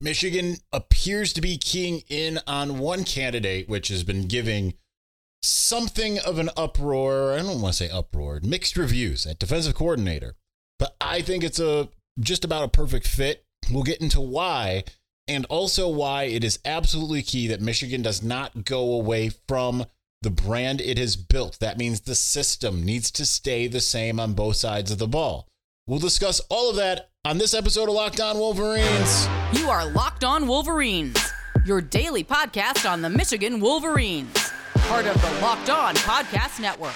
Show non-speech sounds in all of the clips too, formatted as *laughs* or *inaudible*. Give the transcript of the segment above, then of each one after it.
Michigan appears to be keying in on one candidate, which has been giving something of an uproar. I don't want to say uproar, mixed reviews at defensive coordinator. But I think it's a just about a perfect fit. We'll get into why and also why it is absolutely key that Michigan does not go away from the brand it has built. That means the system needs to stay the same on both sides of the ball. We'll discuss all of that on this episode of Locked On Wolverines. You are Locked On Wolverines, your daily podcast on the Michigan Wolverines, part of the Locked On Podcast Network.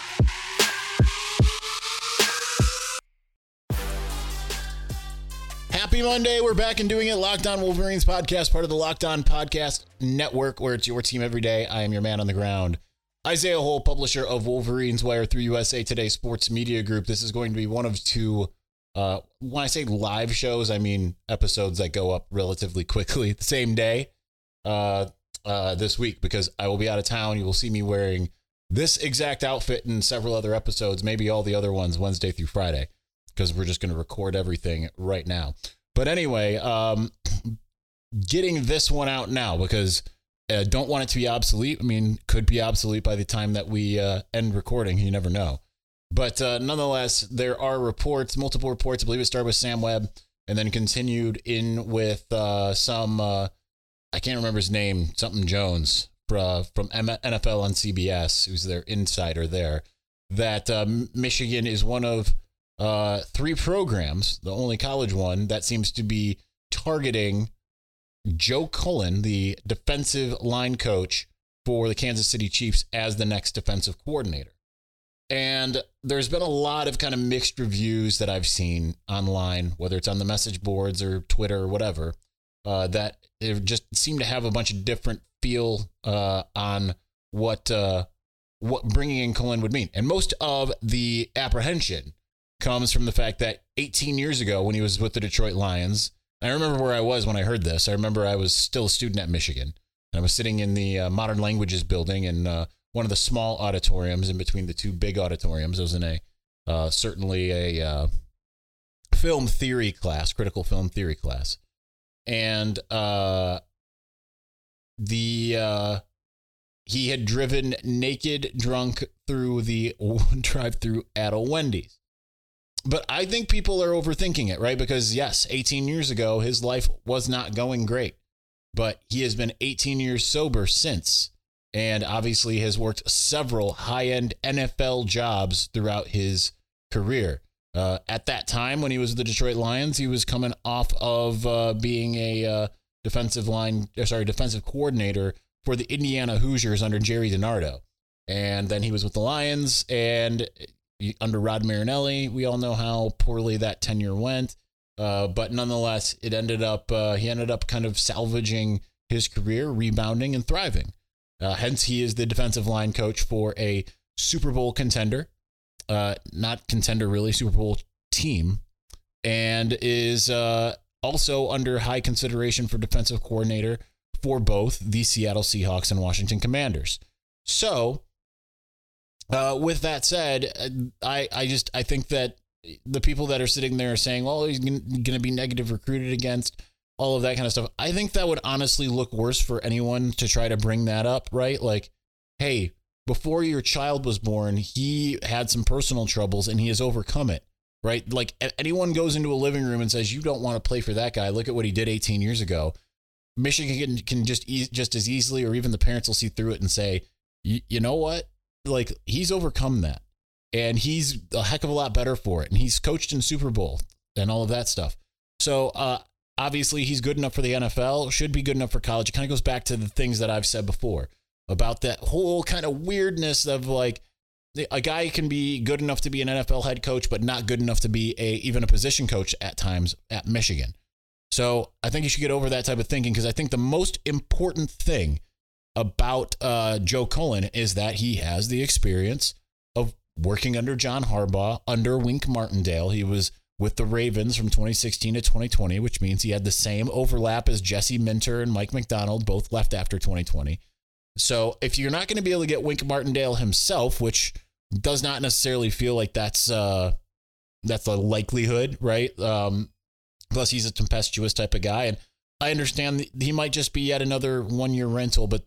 Happy Monday. We're back and doing it. Locked On Wolverines podcast, part of the Locked On Podcast Network, where it's your team every day. I am your man on the ground. Isaiah Hole, publisher of Wolverines Wire through USA Today Sports Media Group. This is going to be one of two. Uh, when I say live shows, I mean episodes that go up relatively quickly *laughs* the same day uh, uh, this week because I will be out of town. You will see me wearing this exact outfit in several other episodes, maybe all the other ones Wednesday through Friday because we're just going to record everything right now. But anyway, um, *clears throat* getting this one out now because uh, don't want it to be obsolete. I mean, could be obsolete by the time that we uh, end recording. You never know. But uh, nonetheless, there are reports, multiple reports. I believe it started with Sam Webb and then continued in with uh, some, uh, I can't remember his name, something Jones uh, from NFL on CBS, who's their insider there, that Michigan is one of uh, three programs, the only college one that seems to be targeting Joe Cullen, the defensive line coach for the Kansas City Chiefs, as the next defensive coordinator. And there's been a lot of kind of mixed reviews that I've seen online, whether it's on the message boards or Twitter or whatever, uh, that just seem to have a bunch of different feel uh, on what uh, what bringing in Cullen would mean. And most of the apprehension comes from the fact that 18 years ago, when he was with the Detroit Lions, I remember where I was when I heard this. I remember I was still a student at Michigan. I was sitting in the uh, Modern Languages building and uh, one of the small auditoriums in between the two big auditoriums. I was in a uh, certainly a uh, film theory class, critical film theory class, and uh, the uh, he had driven naked, drunk through the *laughs* drive-through at a Wendy's but I think people are overthinking it, right? Because yes, 18 years ago, his life was not going great, but he has been 18 years sober since, and obviously has worked several high end NFL jobs throughout his career. Uh, at that time, when he was with the Detroit Lions, he was coming off of uh, being a uh, defensive line, sorry, defensive coordinator for the Indiana Hoosiers under Jerry DiNardo. And then he was with the Lions, and under Rod Marinelli. We all know how poorly that tenure went. Uh, but nonetheless, it ended up uh, he ended up kind of salvaging his career, rebounding and thriving. Uh, hence, he is the defensive line coach for a Super Bowl contender, uh, not contender really, Super Bowl team, and is uh, also under high consideration for defensive coordinator for both the Seattle Seahawks and Washington Commanders. So uh, with that said, I, I just I think that the people that are sitting there saying, "Well, he's going to be negative recruited against," all of that kind of stuff. I think that would honestly look worse for anyone to try to bring that up, right? Like, hey, before your child was born, he had some personal troubles and he has overcome it, right? Like, anyone goes into a living room and says, "You don't want to play for that guy. Look at what he did 18 years ago." Michigan can, can just e- just as easily, or even the parents will see through it and say, "You know what? like he's overcome that and he's a heck of a lot better for it and he's coached in super bowl and all of that stuff so uh, obviously he's good enough for the nfl should be good enough for college it kind of goes back to the things that i've said before about that whole kind of weirdness of like a guy can be good enough to be an nfl head coach but not good enough to be a even a position coach at times at michigan so i think you should get over that type of thinking because i think the most important thing about uh, Joe Cullen is that he has the experience of working under John Harbaugh, under Wink Martindale. He was with the Ravens from 2016 to 2020, which means he had the same overlap as Jesse Minter and Mike Macdonald, both left after 2020. So if you're not going to be able to get Wink Martindale himself, which does not necessarily feel like that's uh, that's a likelihood, right? Um, plus, he's a tempestuous type of guy, and I understand he might just be yet another one year rental, but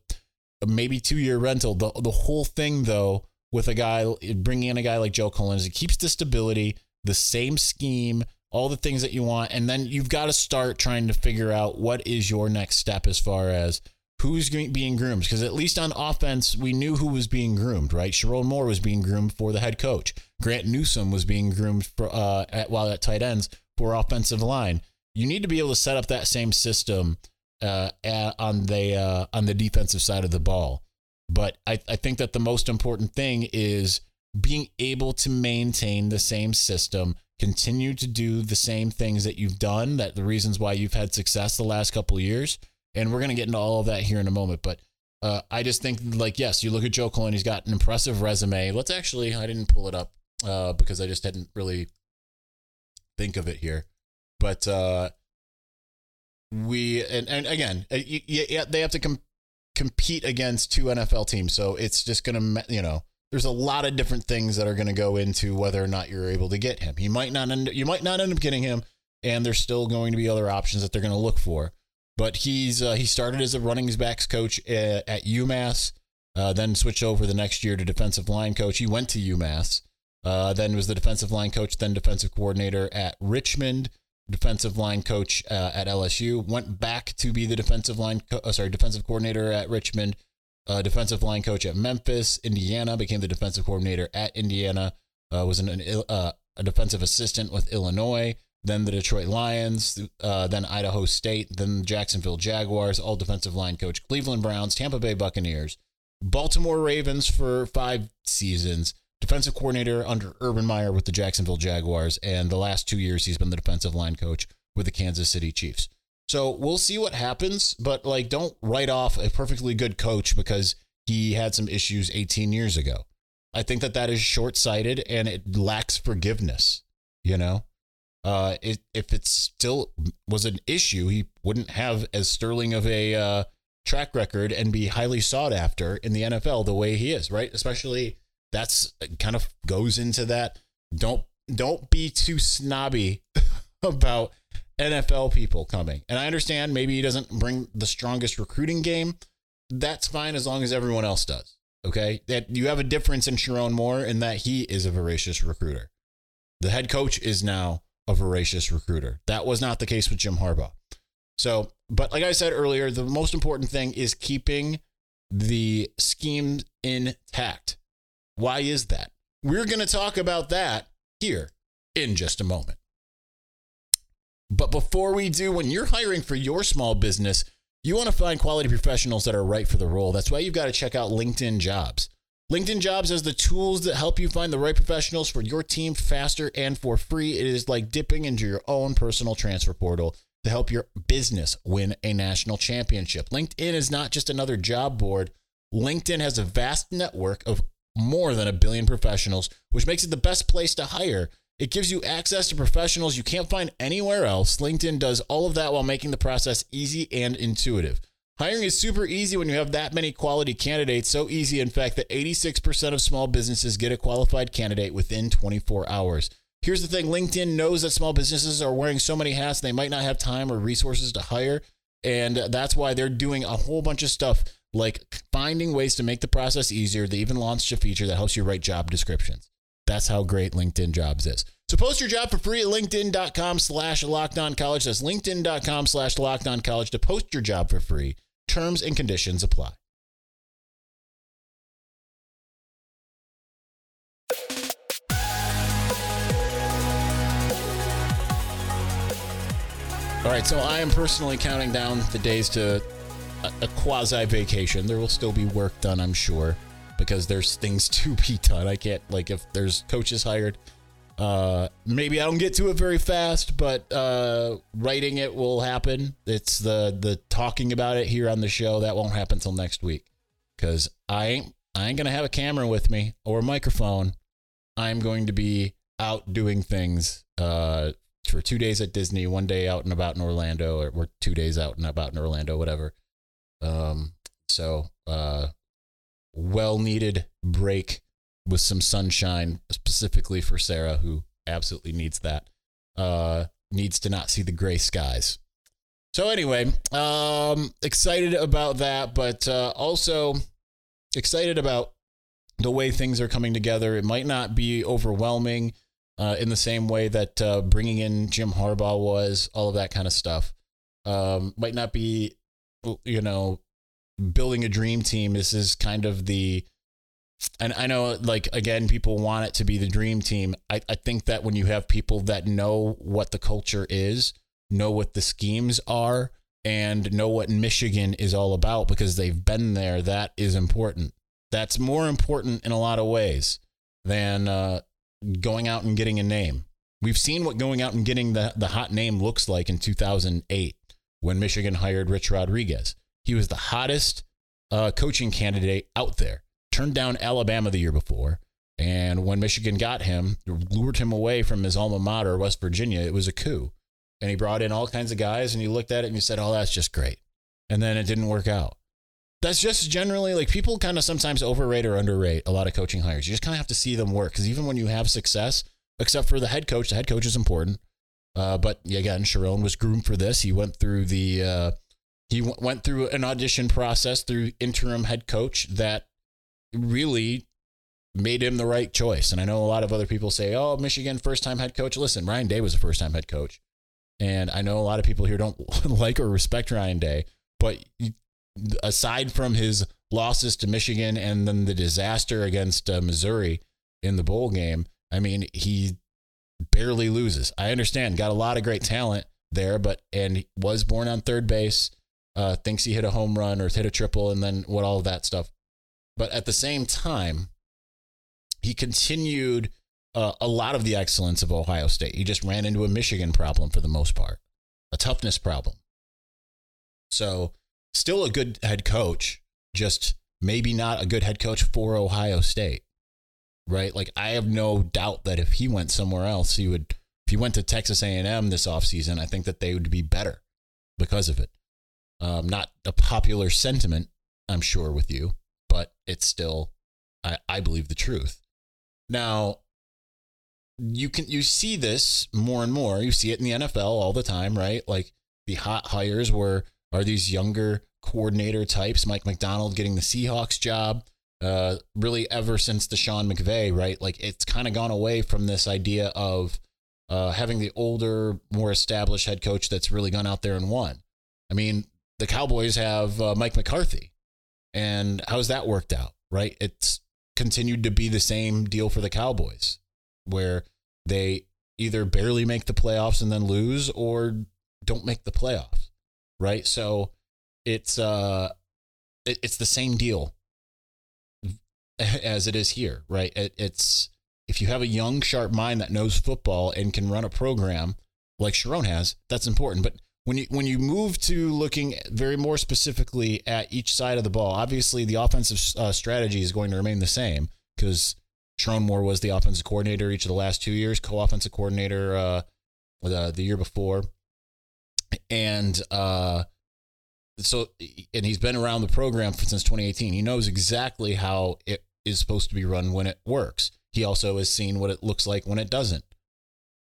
maybe two year rental. The the whole thing though with a guy bringing in a guy like Joe Cullen is it keeps the stability, the same scheme, all the things that you want, and then you've got to start trying to figure out what is your next step as far as who's being groomed. Because at least on offense, we knew who was being groomed, right? Sherrone Moore was being groomed for the head coach. Grant Newsome was being groomed for uh, at, while at tight ends for offensive line. You need to be able to set up that same system uh, at, on the uh, on the defensive side of the ball. But I, I think that the most important thing is being able to maintain the same system, continue to do the same things that you've done, that the reasons why you've had success the last couple years. And we're going to get into all of that here in a moment. But uh, I just think, like, yes, you look at Joe Cullen, he's got an impressive resume. Let's actually, I didn't pull it up uh, because I just didn't really think of it here. But uh, we, and, and again, uh, they have to com- compete against two NFL teams. So it's just going to, you know, there's a lot of different things that are going to go into whether or not you're able to get him. He might not end, you might not end up getting him, and there's still going to be other options that they're going to look for. But he's uh, he started as a running backs coach at, at UMass, uh, then switched over the next year to defensive line coach. He went to UMass, uh, then was the defensive line coach, then defensive coordinator at Richmond, defensive line coach uh, at LSU. Went back to be the defensive line, co- uh, sorry, defensive coordinator at Richmond uh, defensive line coach at Memphis, Indiana, became the defensive coordinator at Indiana, uh, was an, an uh, a defensive assistant with Illinois, then the Detroit Lions, uh, then Idaho State, then Jacksonville Jaguars, all defensive line coach, Cleveland Browns, Tampa Bay Buccaneers, Baltimore Ravens for five seasons, defensive coordinator under Urban Meyer with the Jacksonville Jaguars, and the last two years he's been the defensive line coach with the Kansas City Chiefs. So we'll see what happens, but like don't write off a perfectly good coach because he had some issues 18 years ago. I think that that is short-sighted and it lacks forgiveness, you know? Uh, it, if it still was an issue, he wouldn't have as sterling of a uh, track record and be highly sought after in the NFL the way he is, right? Especially that's kind of goes into that. Don't don't be too snobby *laughs* about NFL people coming. And I understand maybe he doesn't bring the strongest recruiting game. That's fine as long as everyone else does. Okay. That you have a difference in Sherrone Moore in that he is a voracious recruiter. The head coach is now a voracious recruiter. That was not the case with Jim Harbaugh. So, but like I said earlier, the most important thing is keeping the scheme intact. Why is that? We're going to talk about that here in just a moment. But before we do, when you're hiring for your small business, you want to find quality professionals that are right for the role. That's why you've got to check out LinkedIn Jobs. LinkedIn Jobs has the tools that help you find the right professionals for your team faster and for free. It is like dipping into your own personal transfer portal to help your business win a national championship. LinkedIn is not just another job board. LinkedIn has a vast network of more than a billion professionals, which makes it the best place to hire. It gives you access to professionals you can't find anywhere else. LinkedIn does all of that while making the process easy and intuitive. Hiring is super easy when you have that many quality candidates. So easy, in fact, that 86% of small businesses get a qualified candidate within 24 hours. Here's the thing LinkedIn knows that small businesses are wearing so many hats, they might not have time or resources to hire. And that's why they're doing a whole bunch of stuff like finding ways to make the process easier. They even launched a feature that helps you write job descriptions. That's how great LinkedIn Jobs is. So post your job for free at linkedin.com slash college. That's linkedin.com slash college to post your job for free. Terms and conditions apply. All right, so I am personally counting down the days to a, a quasi vacation. There will still be work done, I'm sure because there's things *laughs* to be done. I can't like if there's coaches hired. Uh, maybe I don't get to it very fast, but uh, writing it will happen. It's the the talking about it here on the show that won't happen until next week because I ain't I ain't gonna have a camera with me or a microphone. I'm going to be out doing things uh, for two days at Disney, one day out and about in Orlando, or, or two days out and about in Orlando, whatever. Um, so uh, well needed break with some sunshine, specifically for Sarah, who absolutely needs that. Uh, needs to not see the gray skies. So anyway, um, excited about that, but uh, also excited about the way things are coming together. It might not be overwhelming uh, in the same way that uh, bringing in Jim Harbaugh was, all of that kind of stuff. Um, might not be, you know, building a dream team. This is kind of the, and I know, like, again, people want it to be the dream team. I, I think that when you have people that know what the culture is, know what the schemes are, and know what Michigan is all about because they've been there, that is important. That's more important in a lot of ways than uh, going out and getting a name. We've seen what going out and getting the, the hot name looks like in 2008 when Michigan hired Rich Rodriguez. He was the hottest uh, coaching candidate out there. Turned down Alabama the year before. And when Michigan got him, lured him away from his alma mater, West Virginia, it was a coup. And he brought in all kinds of guys, and you looked at it and you said, oh, that's just great. And then it didn't work out. That's just generally like people kind of sometimes overrate or underrate a lot of coaching hires. You just kind of have to see them work because even when you have success, except for the head coach, the head coach is important. Uh, but again, Sherrone was groomed for this. He went through the uh, he w- went through an audition process through interim head coach that really made him the right choice. And I know a lot of other people say, "Oh, Michigan first time head coach." Listen, Ryan Day was a first time head coach, and I know a lot of people here don't *laughs* like or respect Ryan Day, but aside from his losses to Michigan and then the disaster against uh, Missouri in the bowl game, I mean, he barely loses. I understand, got a lot of great talent there, but and was born on third base. Uh, thinks he hit a home run or hit a triple, and then what all of that stuff. But at the same time, he continued uh, a lot of the excellence of Ohio State. He just ran into a Michigan problem for the most part, a toughness problem. So, still a good head coach, just maybe not a good head coach for Ohio State right? Like I have no doubt that if he went somewhere else, he would. If he went to Texas A&M this offseason, I think that they would be better because of it. Um, not a popular sentiment, I'm sure, with you, but it's still, I, I believe, the truth. Now, you can you see this more and more. You see it in the NFL all the time, right? Like the hot hires were are these younger coordinator types, Mike Macdonald getting the Seahawks job, uh, really ever since the Sean McVay, right? Like it's kind of gone away from this idea of uh, having the older, more established head coach that's really gone out there and won. I mean, the Cowboys have uh, Mike McCarthy, and how's that worked out, right? It's continued to be the same deal for the Cowboys, where they either barely make the playoffs and then lose, or don't make the playoffs, right? So it's uh, it, it's the same deal *laughs* as it is here, right? It, it's if you have a young, sharp mind that knows football and can run a program like Sherrone has, that's important. But when you when you move to looking very more specifically at each side of the ball, obviously the offensive uh, strategy is going to remain the same because Sherrone Moore was the offensive coordinator each of the last two years, co-offensive coordinator uh, the the year before, and uh, so and he's been around the program since 2018. He knows exactly how it is supposed to be run when it works. He also has seen what it looks like when it doesn't.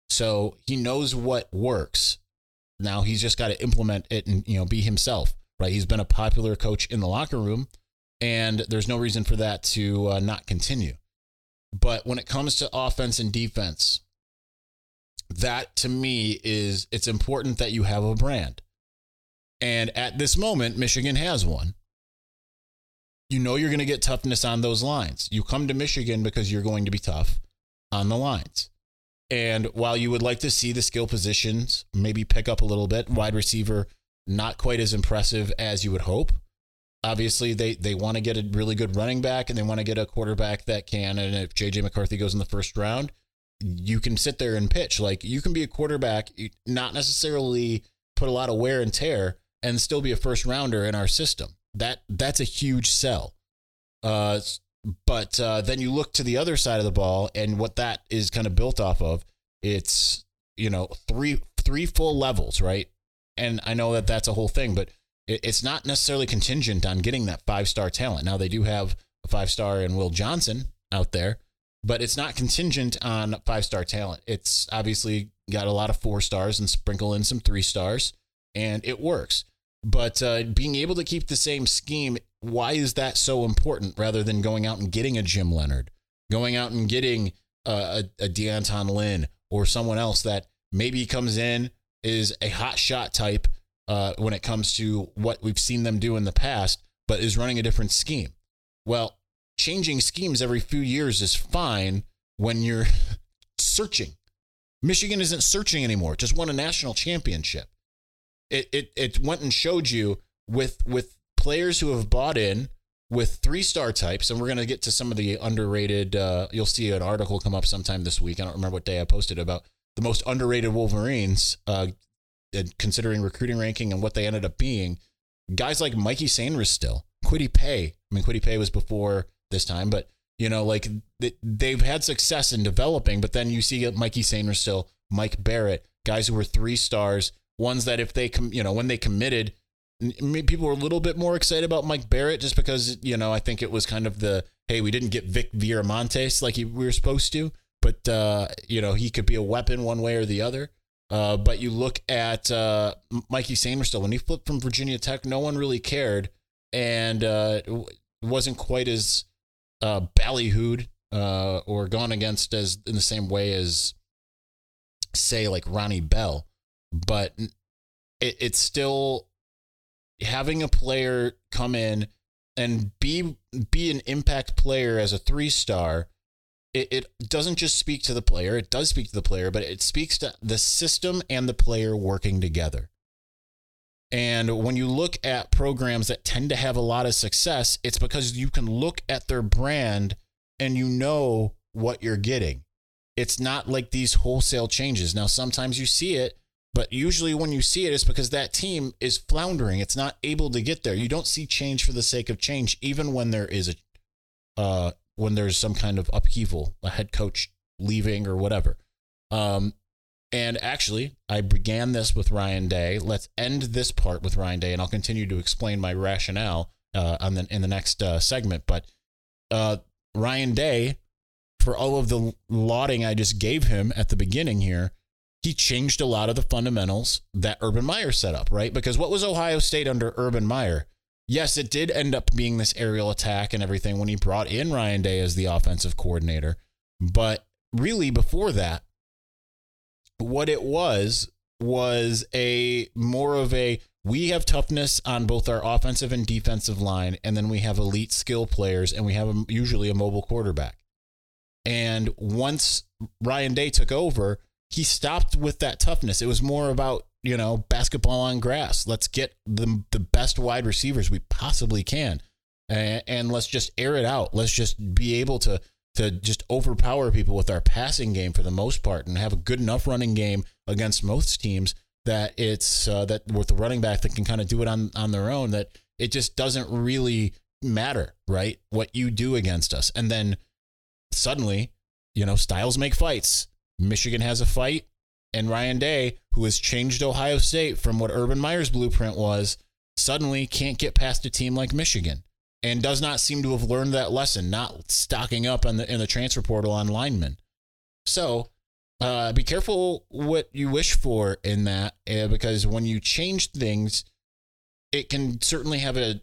So he knows what works. Now he's just got to implement it and you know be himself, right? He's been a popular coach in the locker room, and there's no reason for that to uh, not continue. But when it comes to offense and defense, that to me is it's important that you have a brand. And at this moment, Michigan has one. You know you're going to get toughness on those lines. You come to Michigan because you're going to be tough on the lines. And while you would like to see the skill positions maybe pick up a little bit, wide receiver not quite as impressive as you would hope. Obviously, they they want to get a really good running back and they want to get a quarterback that can. And if JJ McCarthy goes in the first round, you can sit there and pitch. Like you can be a quarterback, not necessarily put a lot of wear and tear, and still be a first rounder in our system. That that's a huge sell. Uh, but uh, then you look to the other side of the ball, and what that is kind of built off of, it's you know three three full levels, right? And I know that that's a whole thing, but it, it's not necessarily contingent on getting that five star talent. Now they do have a five star in Will Johnson out there, but it's not contingent on five star talent. It's obviously got a lot of four stars and sprinkle in some three stars and it works. But uh, being able to keep the same scheme, why is that so important rather than going out and getting a Jim Leonhard, going out and getting uh, a, a D'Anton Lynn or someone else that maybe comes in, is a hot shot type uh, when it comes to what we've seen them do in the past, but is running a different scheme? Well, changing schemes every few years is fine when you're *laughs* searching. Michigan isn't searching anymore, just won a national championship it, it it went and showed you with with players who have bought in with three star types, and we're gonna get to some of the underrated. Uh, you'll see an article come up sometime this week. I don't remember what day I posted about the most underrated Wolverines, uh, considering recruiting ranking and what they ended up being. Guys like Mikey Sainristil, Quiddy Pay. I mean, Quiddy Pay was before this time, but you know, like they've had success in developing. But then you see Mikey Sainristil, Mike Barrett, guys who were three stars ones that if they com- you know when they committed people were a little bit more excited about Mike Barrett just because you know I think it was kind of the hey we didn't get Vic Viramontes like we were supposed to but uh, you know he could be a weapon one way or the other. Uh, but you look at uh, Mikey Sainristil when he flipped from Virginia Tech no one really cared and uh, wasn't quite as uh, ballyhooed uh, or gone against as in the same way as say like Ronnie Bell. But it, it's still having a player come in and be be an impact player as a three star. It, it doesn't just speak to the player; it does speak to the player, but it speaks to the system and the player working together. And when you look at programs that tend to have a lot of success, it's because you can look at their brand and you know what you're getting. It's not like these wholesale changes. Now, sometimes you see it but usually, when you see it, it's because that team is floundering. It's not able to get there. You don't see change for the sake of change, even when there is a, uh, when there's some kind of upheaval, a head coach leaving or whatever. Um, and actually, I began this with Ryan Day. Let's end this part with Ryan Day, and I'll continue to explain my rationale uh, on the in the next uh, segment. But uh, Ryan Day, for all of the lauding I just gave him at the beginning here, he changed a lot of the fundamentals that Urban Meyer set up, right? Because what was Ohio State under Urban Meyer? Yes, it did end up being this aerial attack and everything when he brought in Ryan Day as the offensive coordinator. But really, before that, what it was was a more of a we have toughness on both our offensive and defensive line, and then we have elite skill players, and we have a, usually a mobile quarterback. And once Ryan Day took over, he stopped with that toughness. It was more about, you know, basketball on grass. Let's get the, the best wide receivers we possibly can. And, and let's just air it out. Let's just be able to to just overpower people with our passing game for the most part and have a good enough running game against most teams that it's uh, that with the running back that can kind of do it on on their own that it just doesn't really matter, right? What you do against us. And then suddenly, you know, styles make fights Michigan has a fight, and Ryan Day, who has changed Ohio State from what Urban Meyer's blueprint was, suddenly can't get past a team like Michigan and does not seem to have learned that lesson, not stocking up on the, in the transfer portal on linemen. So uh, be careful what you wish for in that uh, because when you change things, it can certainly have a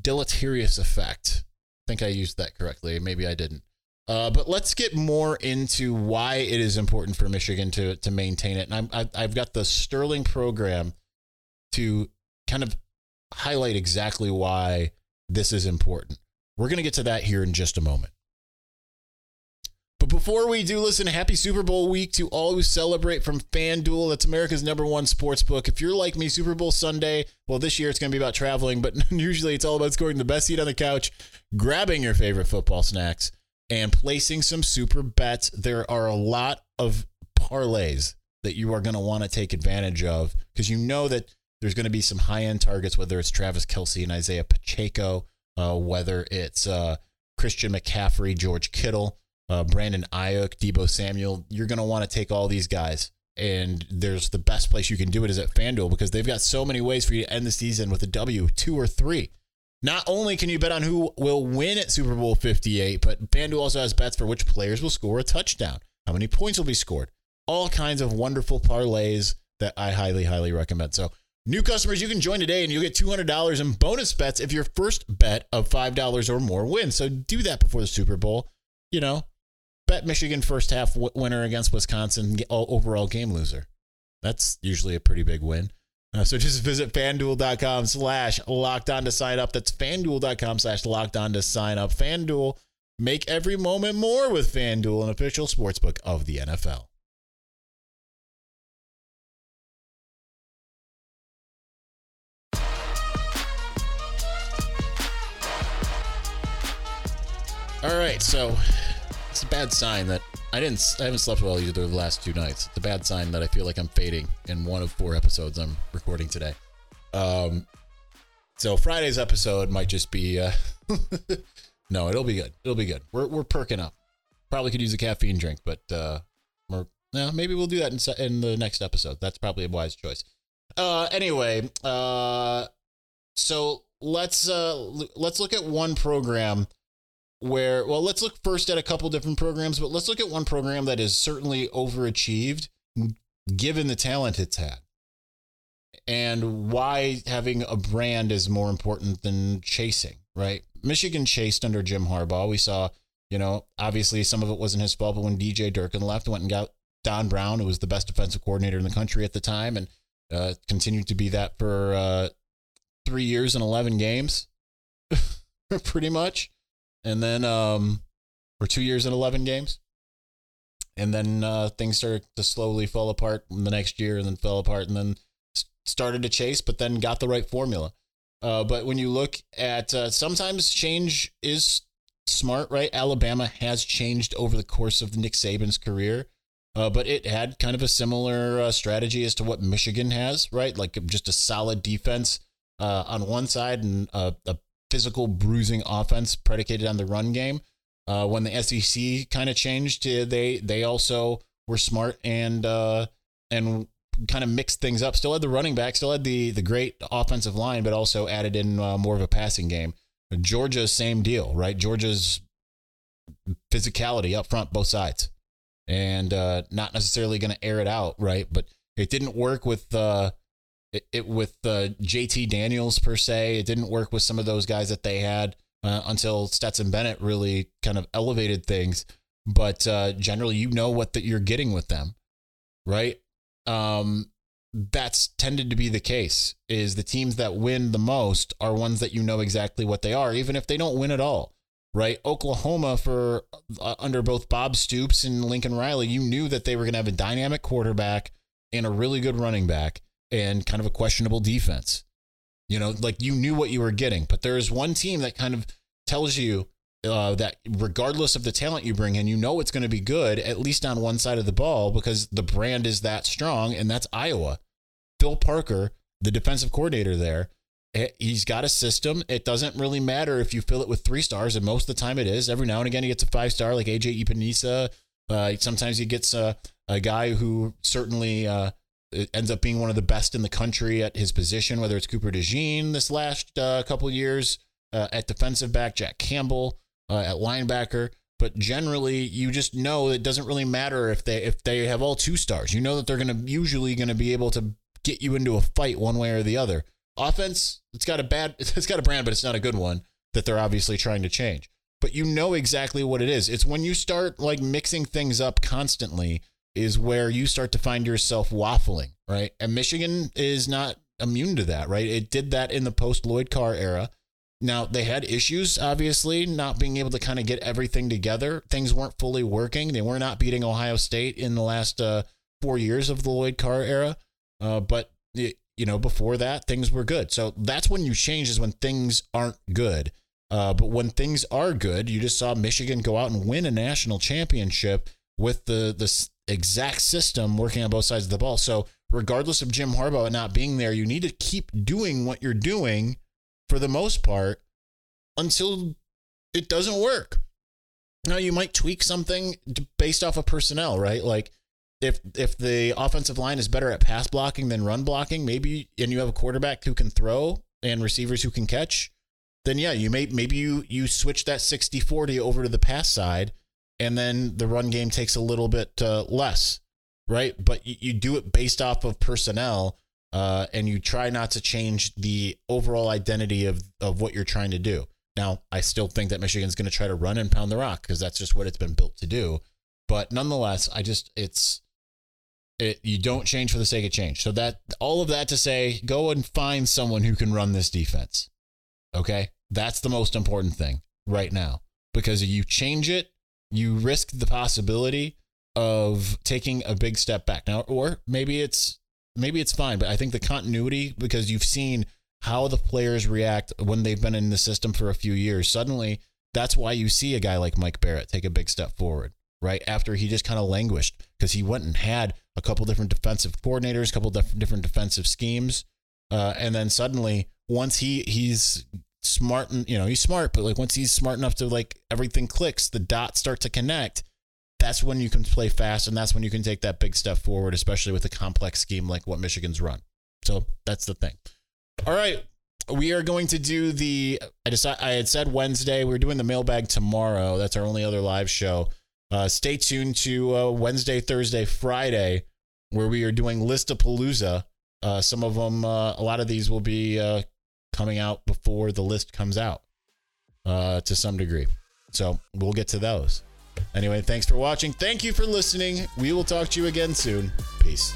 deleterious effect. I think I used that correctly. Maybe I didn't. Uh, but let's get more into why it is important for Michigan to to maintain it. And I'm, I've got the Sterling program to kind of highlight exactly why this is important. We're going to get to that here in just a moment. But before we do, listen, happy Super Bowl week to all who celebrate from FanDuel. That's America's number one sports book. If you're like me, Super Bowl Sunday, well, this year it's going to be about traveling, but *laughs* usually it's all about scoring the best seat on the couch, grabbing your favorite football snacks and placing some super bets. There are a lot of parlays that you are going to want to take advantage of because you know that there's going to be some high end targets, whether it's Travis Kelce and Isaiah Pacheco, uh, whether it's uh, Christian McCaffrey, George Kittle, uh, Brandon Aiyuk, Deebo Samuel. You're going to want to take all these guys. And there's the best place you can do it is at FanDuel because they've got so many ways for you to end the season with a W, two or three. Not only can you bet on who will win at Super Bowl 58, but FanDuel also has bets for which players will score a touchdown, how many points will be scored, all kinds of wonderful parlays that I highly, highly recommend. So New customers, you can join today and you'll get $200 in bonus bets if your first bet of $5 or more wins. So do that before the Super Bowl. You know, bet Michigan first half winner against Wisconsin, overall game loser. That's usually a pretty big win. Uh, so just visit fanduel.com slash locked on to sign up. That's fanduel.com slash locked on to sign up. Fanduel, make every moment more with Fanduel, an official sportsbook of the NFL. All right, so it's a bad sign that I didn't. I haven't slept well either the last two nights. It's a bad sign that I feel like I'm fading in one of four episodes I'm recording today. Um, so Friday's episode might just be. Uh, *laughs* no, it'll be good. It'll be good. We're we're perking up. Probably could use a caffeine drink, but uh, we're yeah, maybe we'll do that in in the next episode. That's probably a wise choice. Uh, anyway, uh, so let's uh let's look at one program where well let's look first at a couple different programs but let's look at one program that is certainly overachieved given the talent it's had. And why having a brand is more important than chasing right? Michigan chased under jim harbaugh. We saw you know obviously some of it wasn't his fault but when dj durkin left went and got don brown who was the best defensive coordinator in the country at the time and uh, continued to be that for uh, three years and 11 games *laughs* pretty much and then um, for two years and 11 games. And then uh, things started to slowly fall apart the next year and then fell apart and then started to chase, but then got the right formula. Uh, but when you look at uh, sometimes change is smart, right? Alabama has changed over the course of Nick Saban's career, uh, but it had kind of a similar uh, strategy as to what Michigan has, right? Like just a solid defense uh, on one side and a, a physical bruising offense predicated on the run game. Uh, when the SEC kind of changed, uh, they they also were smart and uh, and kind of mixed things up. Still had the running back, still had the the great offensive line, but also added in uh, more of a passing game. Georgia, same deal, right? Georgia's physicality up front, both sides, and uh, not necessarily going to air it out, right? But it didn't work with uh, it, it with uh, JT Daniels per se. It didn't work with some of those guys that they had uh, until Stetson Bennett really kind of elevated things. But uh, generally, you know what that you're getting with them, right? Um, that's tended to be the case. Is the teams that win the most are ones that you know exactly what they are, even if they don't win at all right? Oklahoma for uh, under both Bob Stoops and Lincoln Riley, you knew that they were going to have a dynamic quarterback and a really good running back and kind of a questionable defense. You know, like you knew what you were getting, but there is one team that kind of tells you uh, that regardless of the talent you bring in, you know it's going to be good, at least on one side of the ball, because the brand is that strong, and that's Iowa. Phil Parker, the defensive coordinator there, eh, he's got a system. It doesn't really matter if you fill it with three stars, and most of the time it is. Every now and again, he gets a five star, like AJ Epenesa. Uh, sometimes he gets a, a guy who certainly uh, ends up being one of the best in the country at his position, whether it's Cooper DeJean this last uh, couple years uh, at defensive back, Jack Campbell uh, at linebacker. But generally, you just know it doesn't really matter if they if they have all two stars. You know that they're to usually going to be able to get you into a fight one way or the other. Offense, it's got a bad, *laughs* it's got a brand, but it's not a good one that they're obviously trying to change. But you know exactly what it is. It's when you start like mixing things up constantly is where you start to find yourself waffling, right? And Michigan is not immune to that, right? It did that in the post Lloyd Carr era. Now, they had issues, obviously, not being able to kind of get everything together. Things weren't fully working. They were not beating Ohio State in the last uh, four years of the Lloyd Carr era. Uh, but, you know, before that, things were good. So that's when you change, is when things aren't good. Uh, but when things are good, you just saw Michigan go out and win a national championship with the the exact system working on both sides of the ball. So, regardless of Jim Harbaugh not being there, you need to keep doing what you're doing for the most part until it doesn't work. Now, you might tweak something based off of personnel, right? Like if if the offensive line is better at pass blocking than run blocking, maybe and you have a quarterback who can throw and receivers who can catch, then yeah, you may maybe you you switch that 60-40 over to the pass side and then the run game takes a little bit uh, less, right? But you, you, do it based off of personnel uh, and you try not to change the overall identity of of what you're trying to do. Now, I still think that Michigan's going to try to run and pound the rock because that's just what it's been built to do. But nonetheless, I just it's it you don't change for the sake of change. So that all of that to say, go and find someone who can run this defense. Okay? That's the most important thing right now because you change it, you risk the possibility of taking a big step back. Now or maybe it's maybe it's fine, but I think the continuity because you've seen how the players react when they've been in the system for a few years. Suddenly, that's why you see a guy like Mike Barrett take a big step forward, right? After he just kind of languished because he went and had a couple different defensive coordinators, a couple different defensive schemes. Uh, and then suddenly, once he he's smart and you know he's smart, but like once he's smart enough to like everything clicks, the dots start to connect. That's when you can play fast, and that's when you can take that big step forward, especially with a complex scheme like what Michigan's run. So that's the thing. All right. We are going to do the. I decided I had said Wednesday. We're doing the mailbag tomorrow. That's our only other live show. Uh, stay tuned to uh, Wednesday, Thursday, Friday, where we are doing Listapalooza. Uh, some of them, uh, a lot of these will be uh, coming out before the list comes out uh, to some degree. So we'll get to those. Anyway, thanks for watching. Thank you for listening. We will talk to you again soon. Peace.